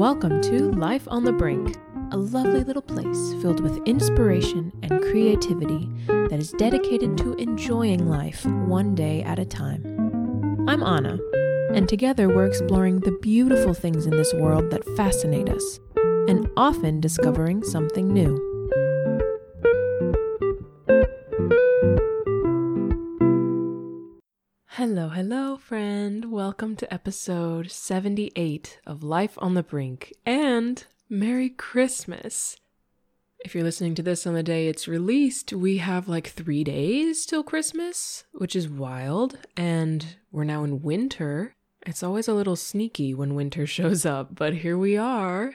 Welcome to Life on the Brink, a lovely little place filled with inspiration and creativity that is dedicated to enjoying life one day at a time. I'm Anna, and together we're exploring the beautiful things in this world that fascinate us, and often discovering something new. Friend. Welcome to episode 78 of Life on the Brink and Merry Christmas. If you're listening to this on the day it's released, we have like three days till Christmas, which is wild, and we're now in winter. It's always a little sneaky when winter shows up, but here we are.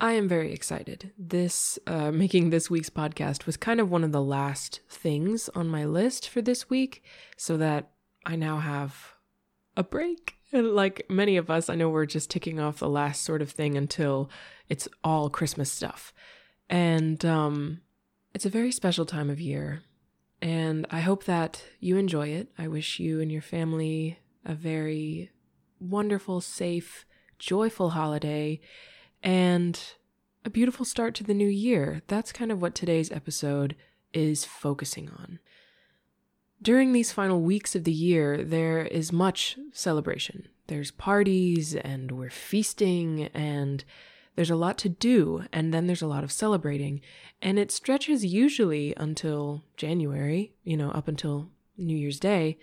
I am very excited. This, uh, making this week's podcast was kind of one of the last things on my list for this week, so that I now have a break. Like many of us, I know we're just ticking off the last sort of thing until it's all Christmas stuff. And um, it's a very special time of year. And I hope that you enjoy it. I wish you and your family a very wonderful, safe, joyful holiday and a beautiful start to the new year. That's kind of what today's episode is focusing on. During these final weeks of the year, there is much celebration. There's parties, and we're feasting, and there's a lot to do, and then there's a lot of celebrating. And it stretches usually until January, you know, up until New Year's Day.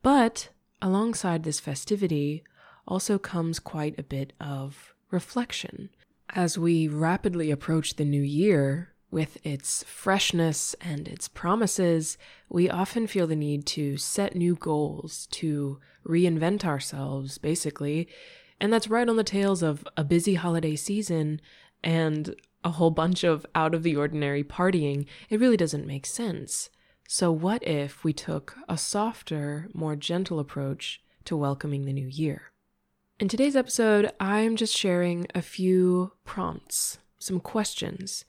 But alongside this festivity also comes quite a bit of reflection. As we rapidly approach the new year, with its freshness and its promises, we often feel the need to set new goals, to reinvent ourselves, basically. And that's right on the tails of a busy holiday season and a whole bunch of out of the ordinary partying. It really doesn't make sense. So, what if we took a softer, more gentle approach to welcoming the new year? In today's episode, I'm just sharing a few prompts, some questions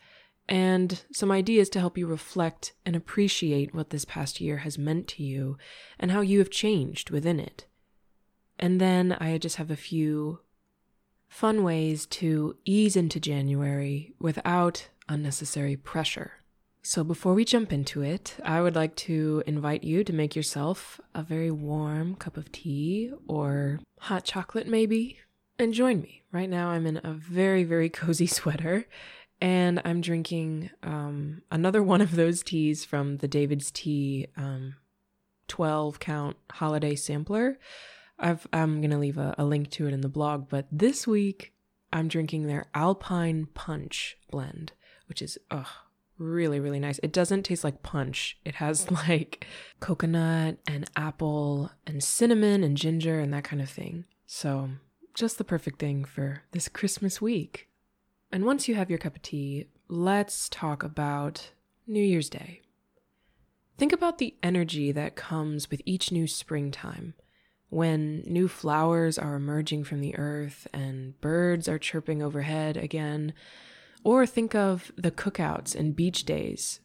and some ideas to help you reflect and appreciate what this past year has meant to you and how you have changed within it. And then I just have a few fun ways to ease into January without unnecessary pressure. So, before we jump into it, I would like to invite you to make yourself a very warm cup of tea or hot chocolate, maybe, and join me. Right now, I'm in a very, very cozy sweater and I'm drinking um, another one of those teas from the David's Tea um, 12 count holiday sampler. i am going to leave a, a link to it in the blog, but this week I'm drinking their Alpine Punch blend, which is ugh, really, really nice. It doesn't taste like punch, it has like coconut and apple and cinnamon and ginger and that kind of thing. So, just the perfect thing for this Christmas week. And once you have your cup of tea, let's talk about New Year's Day. Think about the energy that comes with each new springtime, when new flowers are emerging from the earth and birds are chirping overhead again. Or think of the cookouts and beach days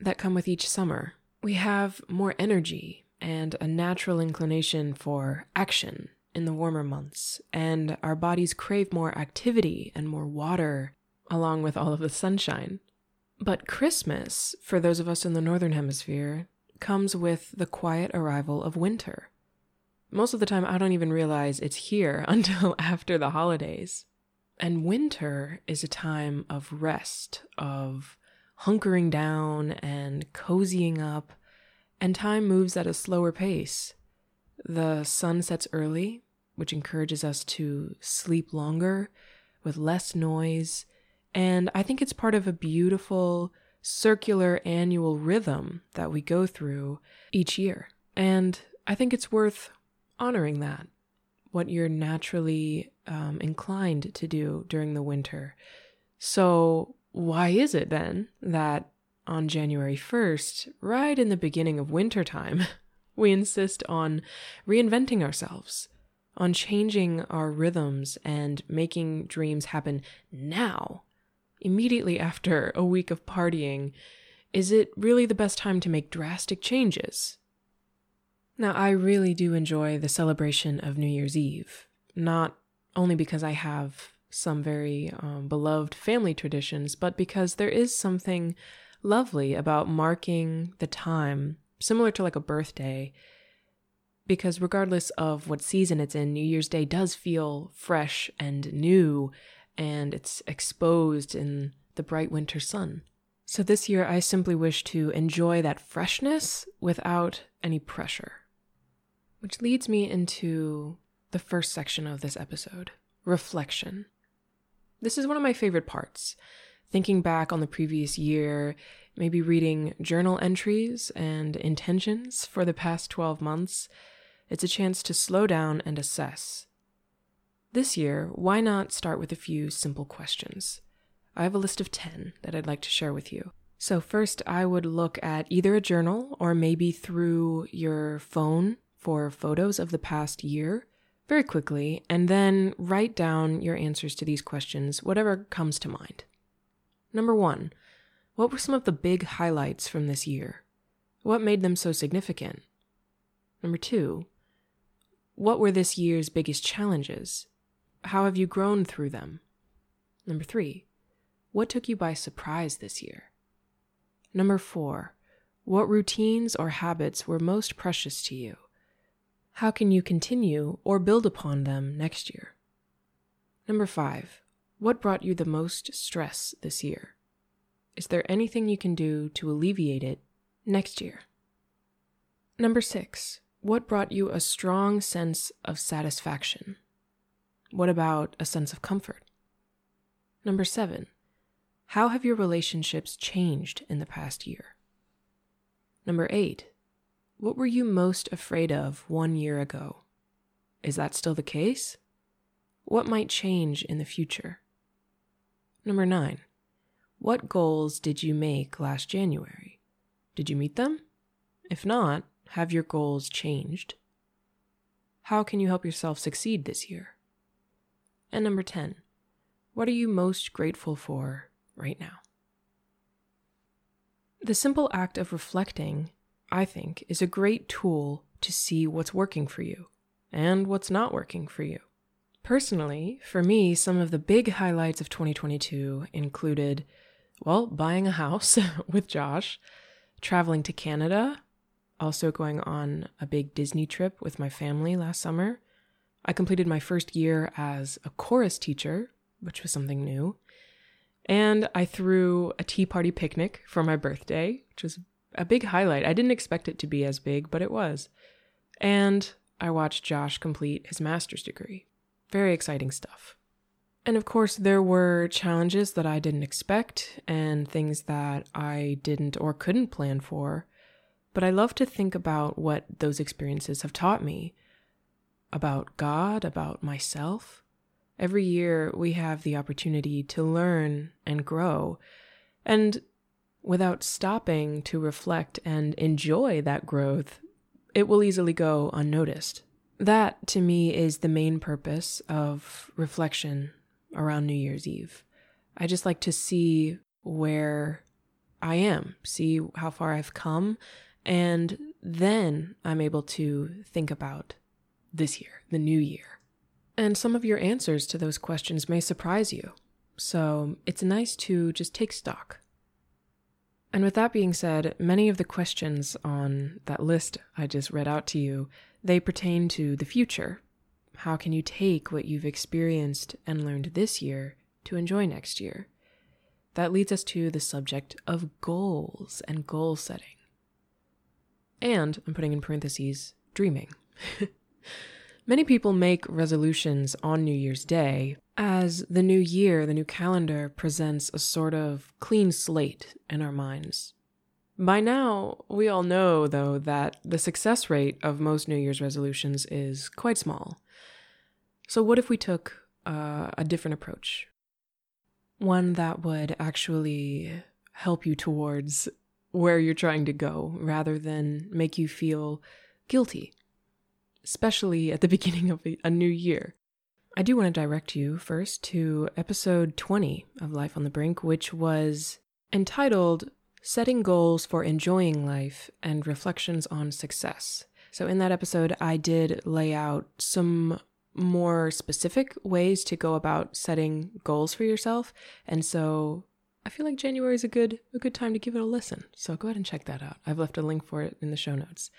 that come with each summer. We have more energy and a natural inclination for action in the warmer months, and our bodies crave more activity and more water, along with all of the sunshine. But Christmas, for those of us in the Northern Hemisphere, comes with the quiet arrival of winter. Most of the time, I don't even realize it's here until after the holidays. And winter is a time of rest, of hunkering down and cozying up, and time moves at a slower pace. The sun sets early, which encourages us to sleep longer with less noise. And I think it's part of a beautiful circular annual rhythm that we go through each year. And I think it's worth honoring that, what you're naturally um, inclined to do during the winter. So, why is it then that on January 1st, right in the beginning of wintertime, we insist on reinventing ourselves? on changing our rhythms and making dreams happen now, immediately after a week of partying, is it really the best time to make drastic changes? Now, I really do enjoy the celebration of New Year's Eve, not only because I have some very um, beloved family traditions, but because there is something lovely about marking the time, similar to like a birthday. Because regardless of what season it's in, New Year's Day does feel fresh and new, and it's exposed in the bright winter sun. So this year, I simply wish to enjoy that freshness without any pressure. Which leads me into the first section of this episode reflection. This is one of my favorite parts. Thinking back on the previous year, maybe reading journal entries and intentions for the past 12 months, it's a chance to slow down and assess. This year, why not start with a few simple questions? I have a list of 10 that I'd like to share with you. So, first, I would look at either a journal or maybe through your phone for photos of the past year very quickly, and then write down your answers to these questions, whatever comes to mind. Number one, what were some of the big highlights from this year? What made them so significant? Number two, what were this year's biggest challenges? How have you grown through them? Number three, what took you by surprise this year? Number four, what routines or habits were most precious to you? How can you continue or build upon them next year? Number five, what brought you the most stress this year? Is there anything you can do to alleviate it next year? Number six, what brought you a strong sense of satisfaction? What about a sense of comfort? Number seven, how have your relationships changed in the past year? Number eight, what were you most afraid of one year ago? Is that still the case? What might change in the future? Number nine, what goals did you make last January? Did you meet them? If not, have your goals changed? How can you help yourself succeed this year? And number 10, what are you most grateful for right now. The simple act of reflecting, I think, is a great tool to see what's working for you and what's not working for you. Personally, for me, some of the big highlights of 2022 included, well, buying a house with Josh, traveling to Canada, also going on a big Disney trip with my family last summer. I completed my first year as a chorus teacher, which was something new. And I threw a tea party picnic for my birthday, which was a big highlight. I didn't expect it to be as big, but it was. And I watched Josh complete his master's degree. Very exciting stuff. And of course, there were challenges that I didn't expect and things that I didn't or couldn't plan for. But I love to think about what those experiences have taught me about God, about myself, Every year, we have the opportunity to learn and grow. And without stopping to reflect and enjoy that growth, it will easily go unnoticed. That, to me, is the main purpose of reflection around New Year's Eve. I just like to see where I am, see how far I've come, and then I'm able to think about this year, the new year. And some of your answers to those questions may surprise you. So it's nice to just take stock. And with that being said, many of the questions on that list I just read out to you, they pertain to the future. How can you take what you've experienced and learned this year to enjoy next year? That leads us to the subject of goals and goal setting. And I'm putting in parentheses, dreaming. Many people make resolutions on New Year's Day as the new year, the new calendar presents a sort of clean slate in our minds. By now, we all know, though, that the success rate of most New Year's resolutions is quite small. So, what if we took uh, a different approach? One that would actually help you towards where you're trying to go rather than make you feel guilty especially at the beginning of a new year. I do want to direct you first to episode 20 of Life on the Brink, which was entitled Setting Goals for Enjoying Life and Reflections on Success. So, in that episode, I did lay out some more specific ways to go about setting goals for yourself. And so I feel like January is a good a good time to give it a listen. So go ahead and check that out. I've left a link for it in the show notes.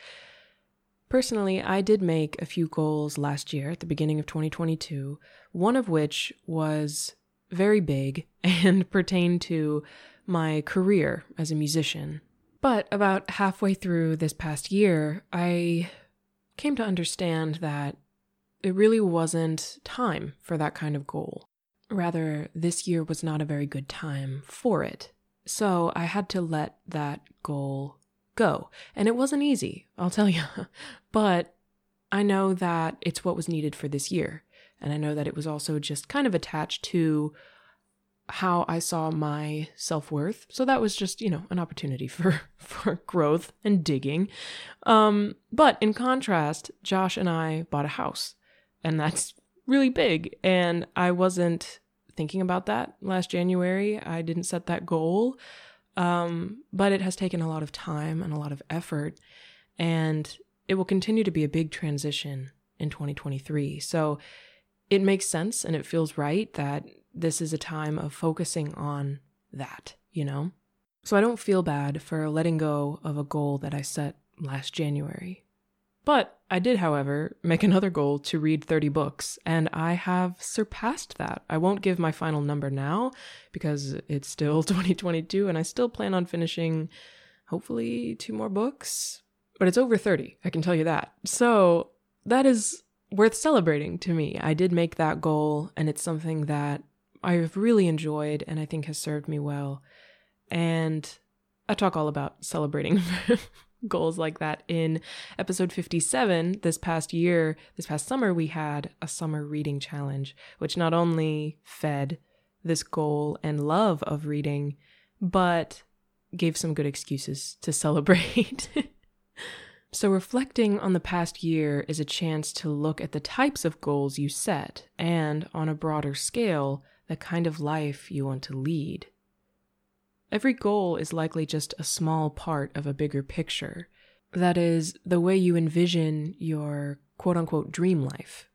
Personally, I did make a few goals last year at the beginning of 2022, one of which was very big and pertained to my career as a musician. But about halfway through this past year, I came to understand that it really wasn't time for that kind of goal. Rather, this year was not a very good time for it. So I had to let that goal go. And it wasn't easy, I'll tell you. but I know that it's what was needed for this year. And I know that it was also just kind of attached to how I saw my self-worth. So that was just, you know, an opportunity for for growth and digging. Um but in contrast, Josh and I bought a house and that's really big and I wasn't thinking about that last January. I didn't set that goal. Um but it has taken a lot of time and a lot of effort and it will continue to be a big transition in 2023. So it makes sense and it feels right that this is a time of focusing on that, you know? So I don't feel bad for letting go of a goal that I set last January. But I did, however, make another goal to read 30 books, and I have surpassed that. I won't give my final number now because it's still 2022 and I still plan on finishing hopefully two more books, but it's over 30, I can tell you that. So that is worth celebrating to me. I did make that goal, and it's something that I've really enjoyed and I think has served me well. And I talk all about celebrating goals like that in episode 57 this past year this past summer we had a summer reading challenge which not only fed this goal and love of reading but gave some good excuses to celebrate so reflecting on the past year is a chance to look at the types of goals you set and on a broader scale the kind of life you want to lead. Every goal is likely just a small part of a bigger picture. That is, the way you envision your quote unquote dream life.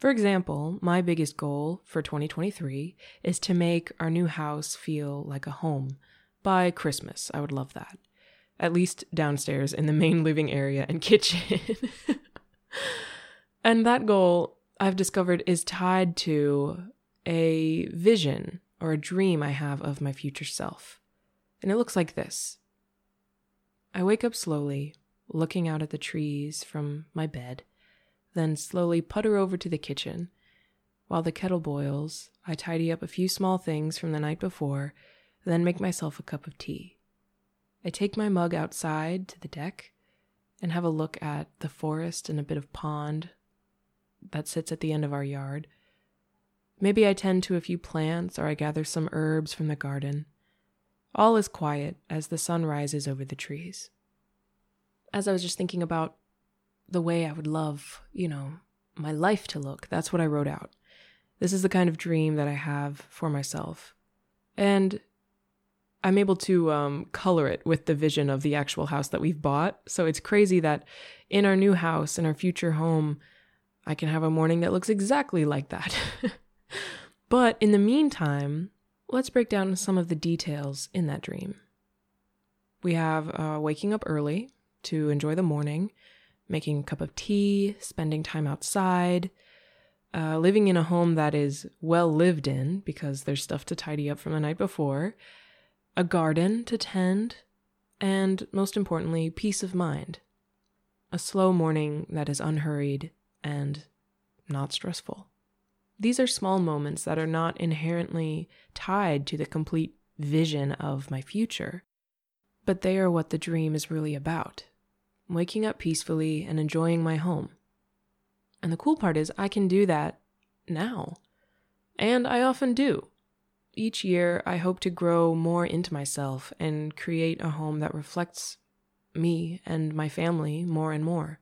For example, my biggest goal for 2023 is to make our new house feel like a home. By Christmas, I would love that. At least downstairs in the main living area and kitchen. and that goal, I've discovered, is tied to a vision or a dream I have of my future self. And it looks like this I wake up slowly, looking out at the trees from my bed, then slowly putter over to the kitchen. While the kettle boils, I tidy up a few small things from the night before, then make myself a cup of tea. I take my mug outside to the deck and have a look at the forest and a bit of pond that sits at the end of our yard. Maybe I tend to a few plants or I gather some herbs from the garden. All is quiet as the sun rises over the trees. As I was just thinking about the way I would love, you know, my life to look, that's what I wrote out. This is the kind of dream that I have for myself. And I'm able to um, color it with the vision of the actual house that we've bought. So it's crazy that in our new house, in our future home, I can have a morning that looks exactly like that. but in the meantime, let's break down some of the details in that dream. We have uh, waking up early to enjoy the morning, making a cup of tea, spending time outside, uh, living in a home that is well lived in because there's stuff to tidy up from the night before, a garden to tend, and most importantly, peace of mind. A slow morning that is unhurried and not stressful. These are small moments that are not inherently tied to the complete vision of my future, but they are what the dream is really about waking up peacefully and enjoying my home. And the cool part is, I can do that now. And I often do. Each year, I hope to grow more into myself and create a home that reflects me and my family more and more.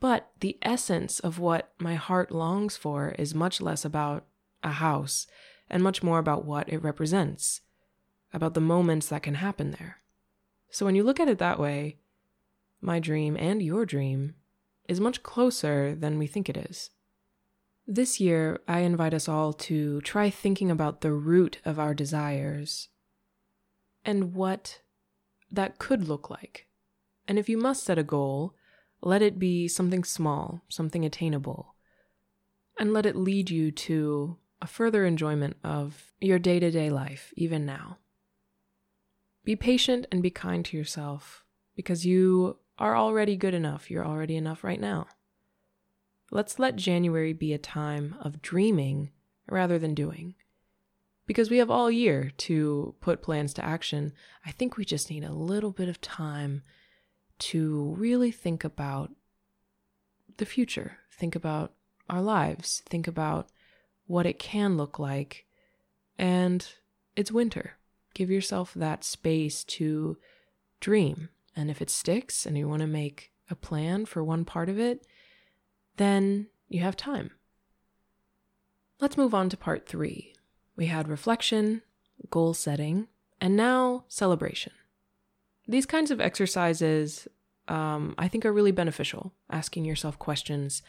But the essence of what my heart longs for is much less about a house and much more about what it represents, about the moments that can happen there. So when you look at it that way, my dream and your dream is much closer than we think it is. This year, I invite us all to try thinking about the root of our desires and what that could look like. And if you must set a goal, let it be something small, something attainable, and let it lead you to a further enjoyment of your day to day life, even now. Be patient and be kind to yourself because you are already good enough. You're already enough right now. Let's let January be a time of dreaming rather than doing. Because we have all year to put plans to action, I think we just need a little bit of time to really think about the future, think about our lives, think about what it can look like. And it's winter. Give yourself that space to dream. And if it sticks and you want to make a plan for one part of it, then you have time. Let's move on to part three. We had reflection, goal setting, and now celebration. These kinds of exercises, um, I think, are really beneficial, asking yourself questions.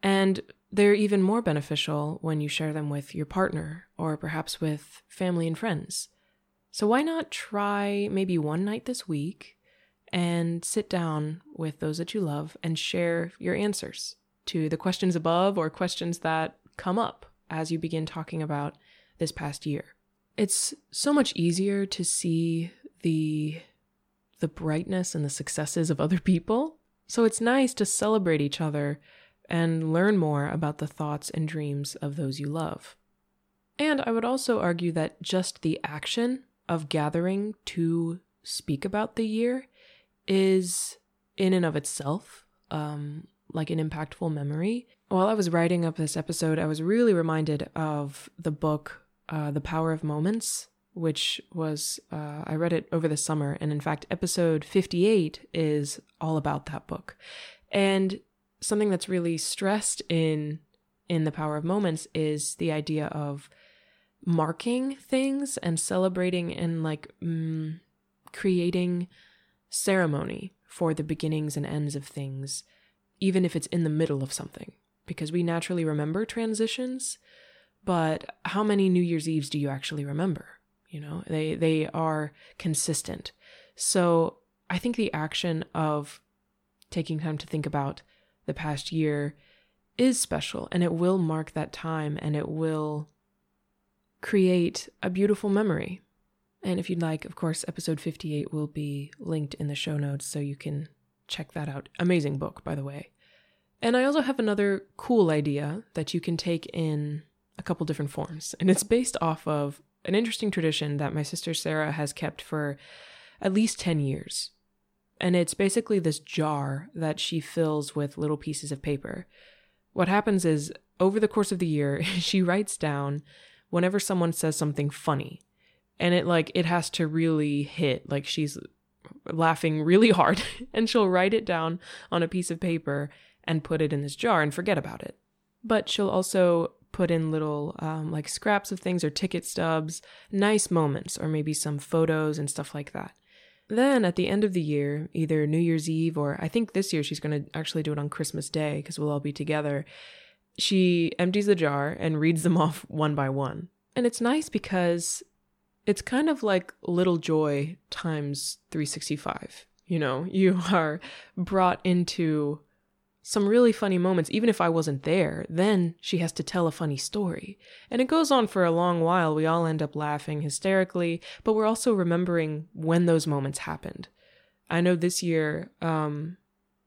And they're even more beneficial when you share them with your partner or perhaps with family and friends. So, why not try maybe one night this week and sit down with those that you love and share your answers to the questions above or questions that come up as you begin talking about this past year? It's so much easier to see the the brightness and the successes of other people. So it's nice to celebrate each other and learn more about the thoughts and dreams of those you love. And I would also argue that just the action of gathering to speak about the year is, in and of itself, um, like an impactful memory. While I was writing up this episode, I was really reminded of the book uh, The Power of Moments, which was, uh, I read it over the summer. And in fact, episode 58 is all about that book. And something that's really stressed in in the power of moments is the idea of marking things and celebrating and like mm, creating ceremony for the beginnings and ends of things even if it's in the middle of something because we naturally remember transitions but how many new year's eves do you actually remember you know they they are consistent so i think the action of taking time to think about the past year is special and it will mark that time and it will create a beautiful memory. And if you'd like, of course, episode 58 will be linked in the show notes so you can check that out. Amazing book, by the way. And I also have another cool idea that you can take in a couple different forms. And it's based off of an interesting tradition that my sister Sarah has kept for at least 10 years. And it's basically this jar that she fills with little pieces of paper. What happens is, over the course of the year, she writes down whenever someone says something funny. And it like, it has to really hit. Like she's laughing really hard. and she'll write it down on a piece of paper and put it in this jar and forget about it. But she'll also put in little um, like scraps of things or ticket stubs, nice moments, or maybe some photos and stuff like that. Then at the end of the year, either New Year's Eve or I think this year she's going to actually do it on Christmas Day because we'll all be together. She empties the jar and reads them off one by one. And it's nice because it's kind of like little joy times 365. You know, you are brought into some really funny moments, even if I wasn't there. Then she has to tell a funny story. And it goes on for a long while. We all end up laughing hysterically, but we're also remembering when those moments happened. I know this year, um,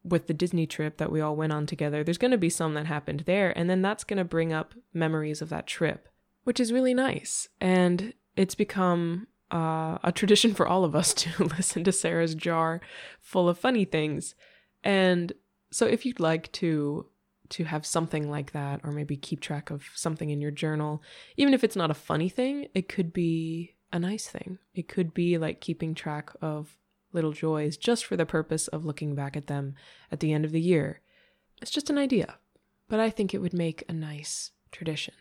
with the Disney trip that we all went on together, there's going to be some that happened there. And then that's going to bring up memories of that trip, which is really nice. And it's become uh, a tradition for all of us to listen to Sarah's jar full of funny things. And so if you'd like to to have something like that or maybe keep track of something in your journal, even if it's not a funny thing, it could be a nice thing. It could be like keeping track of little joys just for the purpose of looking back at them at the end of the year. It's just an idea, but I think it would make a nice tradition.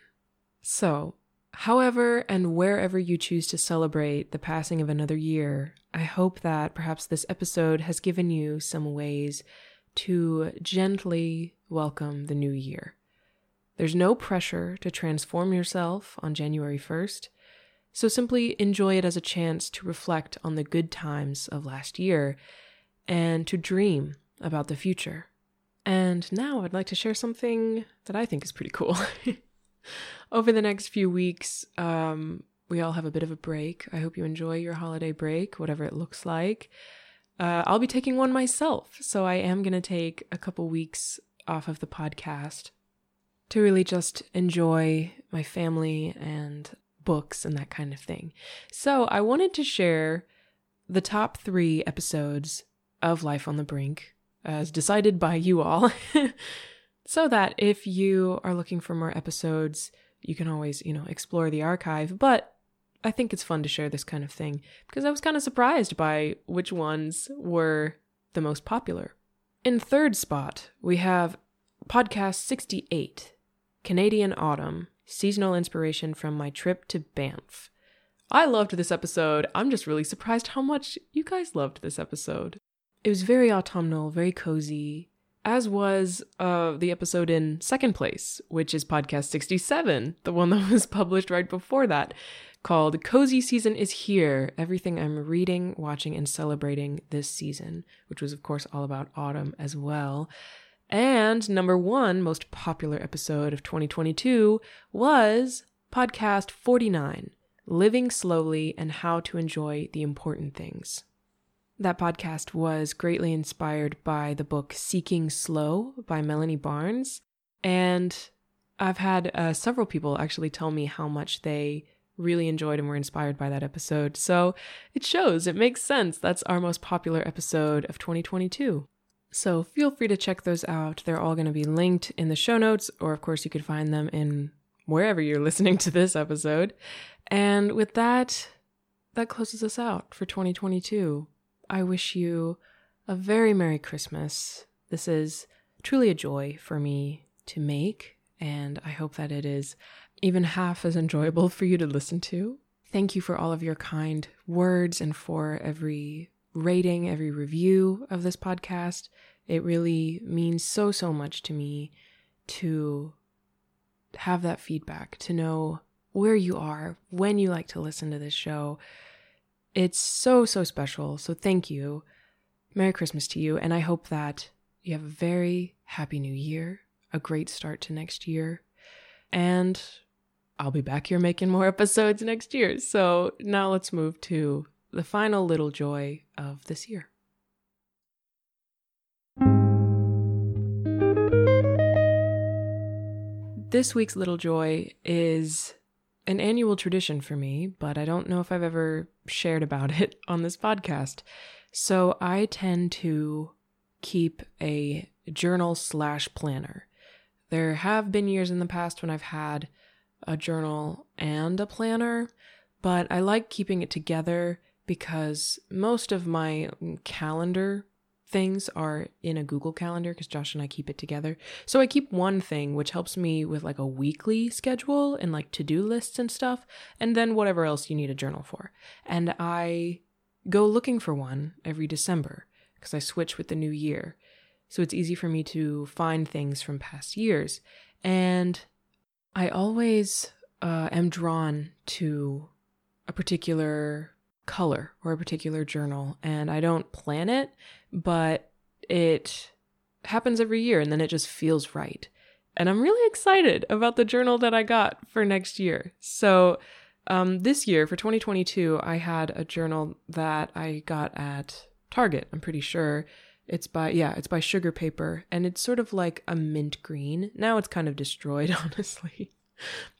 So, however and wherever you choose to celebrate the passing of another year, I hope that perhaps this episode has given you some ways to gently welcome the new year. There's no pressure to transform yourself on January 1st, so simply enjoy it as a chance to reflect on the good times of last year and to dream about the future. And now I'd like to share something that I think is pretty cool. Over the next few weeks, um, we all have a bit of a break. I hope you enjoy your holiday break, whatever it looks like. Uh, I'll be taking one myself, so I am going to take a couple weeks off of the podcast to really just enjoy my family and books and that kind of thing. So I wanted to share the top three episodes of Life on the Brink as decided by you all, so that if you are looking for more episodes, you can always, you know, explore the archive. But I think it's fun to share this kind of thing because I was kind of surprised by which ones were the most popular. In third spot, we have podcast 68 Canadian Autumn Seasonal Inspiration from My Trip to Banff. I loved this episode. I'm just really surprised how much you guys loved this episode. It was very autumnal, very cozy, as was uh, the episode in second place, which is podcast 67, the one that was published right before that called Cozy Season is Here Everything I'm Reading, Watching, and Celebrating This Season, which was, of course, all about autumn as well. And number one most popular episode of 2022 was podcast 49 Living Slowly and How to Enjoy the Important Things. That podcast was greatly inspired by the book Seeking Slow by Melanie Barnes. And I've had uh, several people actually tell me how much they really enjoyed and were inspired by that episode. So it shows, it makes sense. That's our most popular episode of 2022. So feel free to check those out. They're all going to be linked in the show notes, or of course, you could find them in wherever you're listening to this episode. And with that, that closes us out for 2022. I wish you a very Merry Christmas. This is truly a joy for me to make, and I hope that it is even half as enjoyable for you to listen to. Thank you for all of your kind words and for every rating, every review of this podcast. It really means so, so much to me to have that feedback, to know where you are, when you like to listen to this show. It's so, so special. So thank you. Merry Christmas to you. And I hope that you have a very happy new year, a great start to next year. And I'll be back here making more episodes next year. So now let's move to the final little joy of this year. This week's little joy is an annual tradition for me, but I don't know if I've ever shared about it on this podcast. So I tend to keep a journal slash planner. There have been years in the past when I've had a journal and a planner, but I like keeping it together because most of my mm, calendar things are in a Google Calendar because Josh and I keep it together. So I keep one thing which helps me with like a weekly schedule and like to do lists and stuff, and then whatever else you need a journal for. And I go looking for one every December because I switch with the new year. So it's easy for me to find things from past years. And I always uh, am drawn to a particular color or a particular journal, and I don't plan it, but it happens every year and then it just feels right. And I'm really excited about the journal that I got for next year. So, um, this year for 2022, I had a journal that I got at Target, I'm pretty sure. It's by, yeah, it's by Sugar Paper, and it's sort of like a mint green. Now it's kind of destroyed, honestly.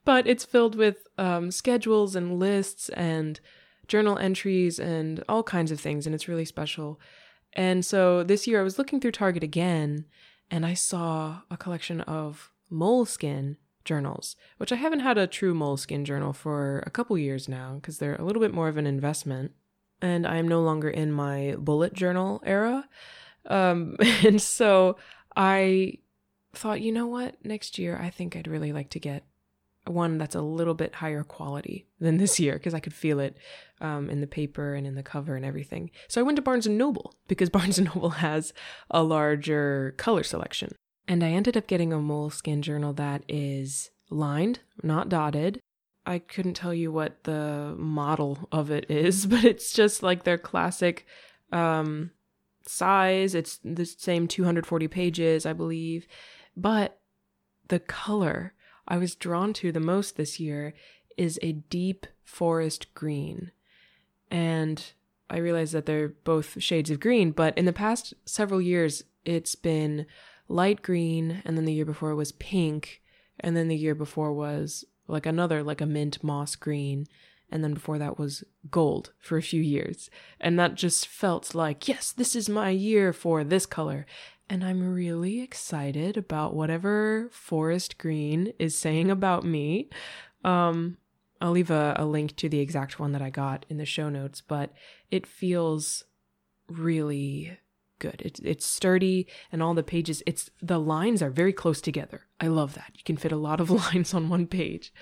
but it's filled with um, schedules and lists and journal entries and all kinds of things, and it's really special. And so this year I was looking through Target again, and I saw a collection of Moleskine journals, which I haven't had a true Moleskine journal for a couple years now because they're a little bit more of an investment. And I am no longer in my bullet journal era. Um, and so I thought, you know what? Next year, I think I'd really like to get one that's a little bit higher quality than this year because I could feel it um, in the paper and in the cover and everything. So I went to Barnes and Noble because Barnes and Noble has a larger color selection. And I ended up getting a Moleskine journal that is lined, not dotted. I couldn't tell you what the model of it is, but it's just like their classic um, size. It's the same 240 pages, I believe. But the color I was drawn to the most this year is a deep forest green. And I realize that they're both shades of green, but in the past several years, it's been light green, and then the year before it was pink, and then the year before was like another, like a mint moss green, and then before that was gold for a few years. And that just felt like, yes, this is my year for this color. And I'm really excited about whatever forest green is saying about me. Um, I'll leave a, a link to the exact one that I got in the show notes, but it feels really good. It's it's sturdy and all the pages it's the lines are very close together. I love that. You can fit a lot of lines on one page.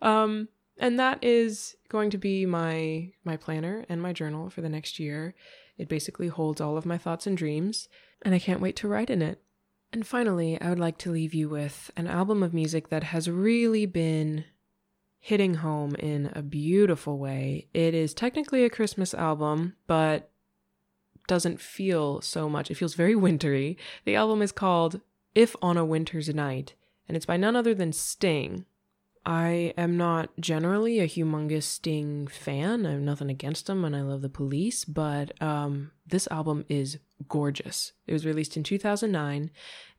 Um and that is going to be my my planner and my journal for the next year. It basically holds all of my thoughts and dreams, and I can't wait to write in it. And finally, I would like to leave you with an album of music that has really been hitting home in a beautiful way. It is technically a Christmas album, but doesn't feel so much. It feels very wintry. The album is called If on a Winter's Night, and it's by none other than Sting. I am not generally a humongous Sting fan. I have nothing against them and I love the police, but um, this album is gorgeous. It was released in 2009,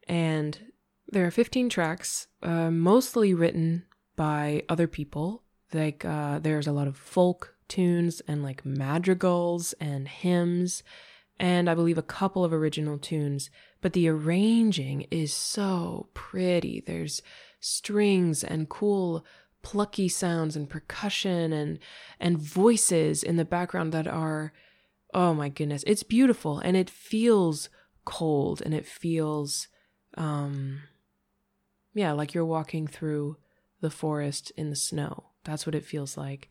and there are 15 tracks, uh, mostly written by other people. Like uh, there's a lot of folk tunes and like madrigals and hymns, and I believe a couple of original tunes. But the arranging is so pretty. There's strings and cool plucky sounds and percussion and and voices in the background that are oh my goodness it's beautiful and it feels cold and it feels um yeah like you're walking through the forest in the snow. That's what it feels like.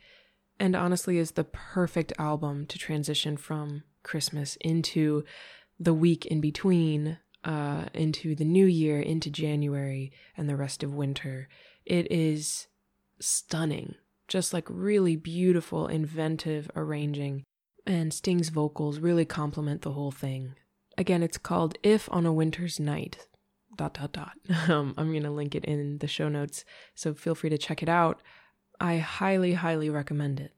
And honestly, is the perfect album to transition from Christmas into the week in between, uh, into the new year, into January, and the rest of winter. It is stunning, just like really beautiful, inventive arranging. And Sting's vocals really complement the whole thing. Again, it's called If on a Winter's Night dot dot dot. Um, I'm going to link it in the show notes, so feel free to check it out. I highly, highly recommend it.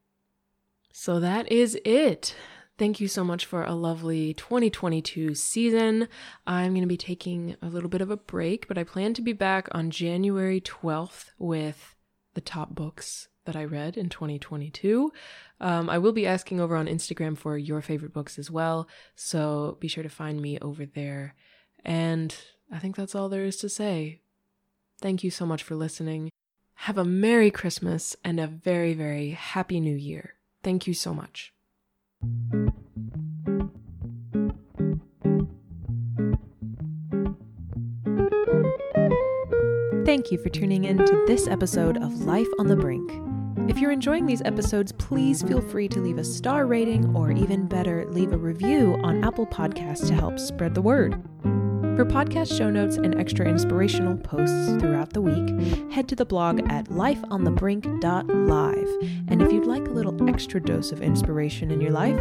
So that is it. Thank you so much for a lovely 2022 season. I'm going to be taking a little bit of a break, but I plan to be back on January 12th with the top books that I read in 2022. Um, I will be asking over on Instagram for your favorite books as well, so be sure to find me over there. And I think that's all there is to say. Thank you so much for listening. Have a Merry Christmas and a very, very Happy New Year. Thank you so much. Thank you for tuning in to this episode of Life on the Brink. If you're enjoying these episodes, please feel free to leave a star rating or even better, leave a review on Apple Podcasts to help spread the word. For podcast show notes and extra inspirational posts throughout the week, head to the blog at lifeonthebrink.live. And if you'd like a little extra dose of inspiration in your life,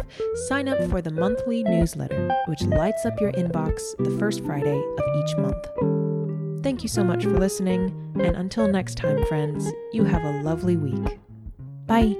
sign up for the monthly newsletter, which lights up your inbox the first Friday of each month. Thank you so much for listening, and until next time, friends, you have a lovely week. Bye.